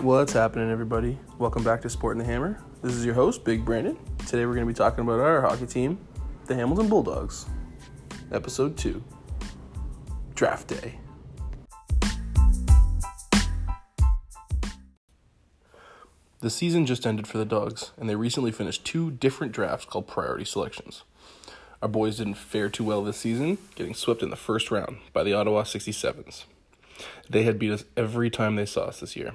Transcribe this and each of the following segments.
What's happening, everybody? Welcome back to Sport the Hammer. This is your host, Big Brandon. Today we're going to be talking about our hockey team, the Hamilton Bulldogs. Episode 2 Draft Day. The season just ended for the Dogs, and they recently finished two different drafts called priority selections. Our boys didn't fare too well this season, getting swept in the first round by the Ottawa 67s. They had beat us every time they saw us this year.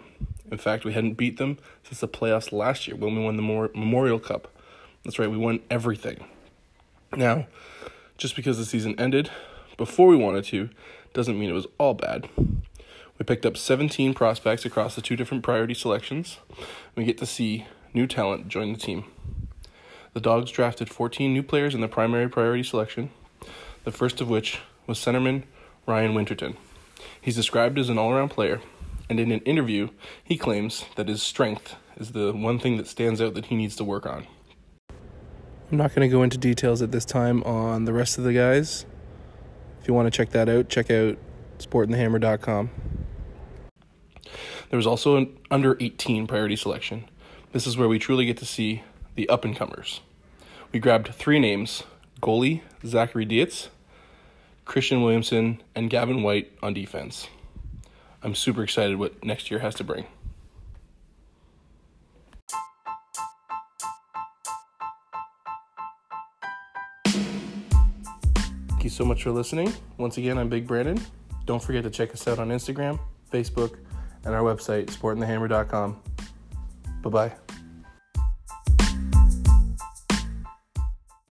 In fact, we hadn't beat them since the playoffs last year when we won the Memorial Cup. That's right, we won everything. Now, just because the season ended before we wanted to doesn't mean it was all bad. We picked up 17 prospects across the two different priority selections. We get to see new talent join the team. The Dogs drafted 14 new players in the primary priority selection, the first of which was centerman Ryan Winterton. He's described as an all around player, and in an interview, he claims that his strength is the one thing that stands out that he needs to work on. I'm not going to go into details at this time on the rest of the guys. If you want to check that out, check out sportandthehammer.com. There was also an under 18 priority selection. This is where we truly get to see the up and comers. We grabbed three names goalie Zachary Dietz, Christian Williamson, and Gavin White on defense. I'm super excited what next year has to bring. Thank you so much for listening. Once again, I'm Big Brandon. Don't forget to check us out on Instagram, Facebook, and our website, sportandthehammer.com. Bye bye.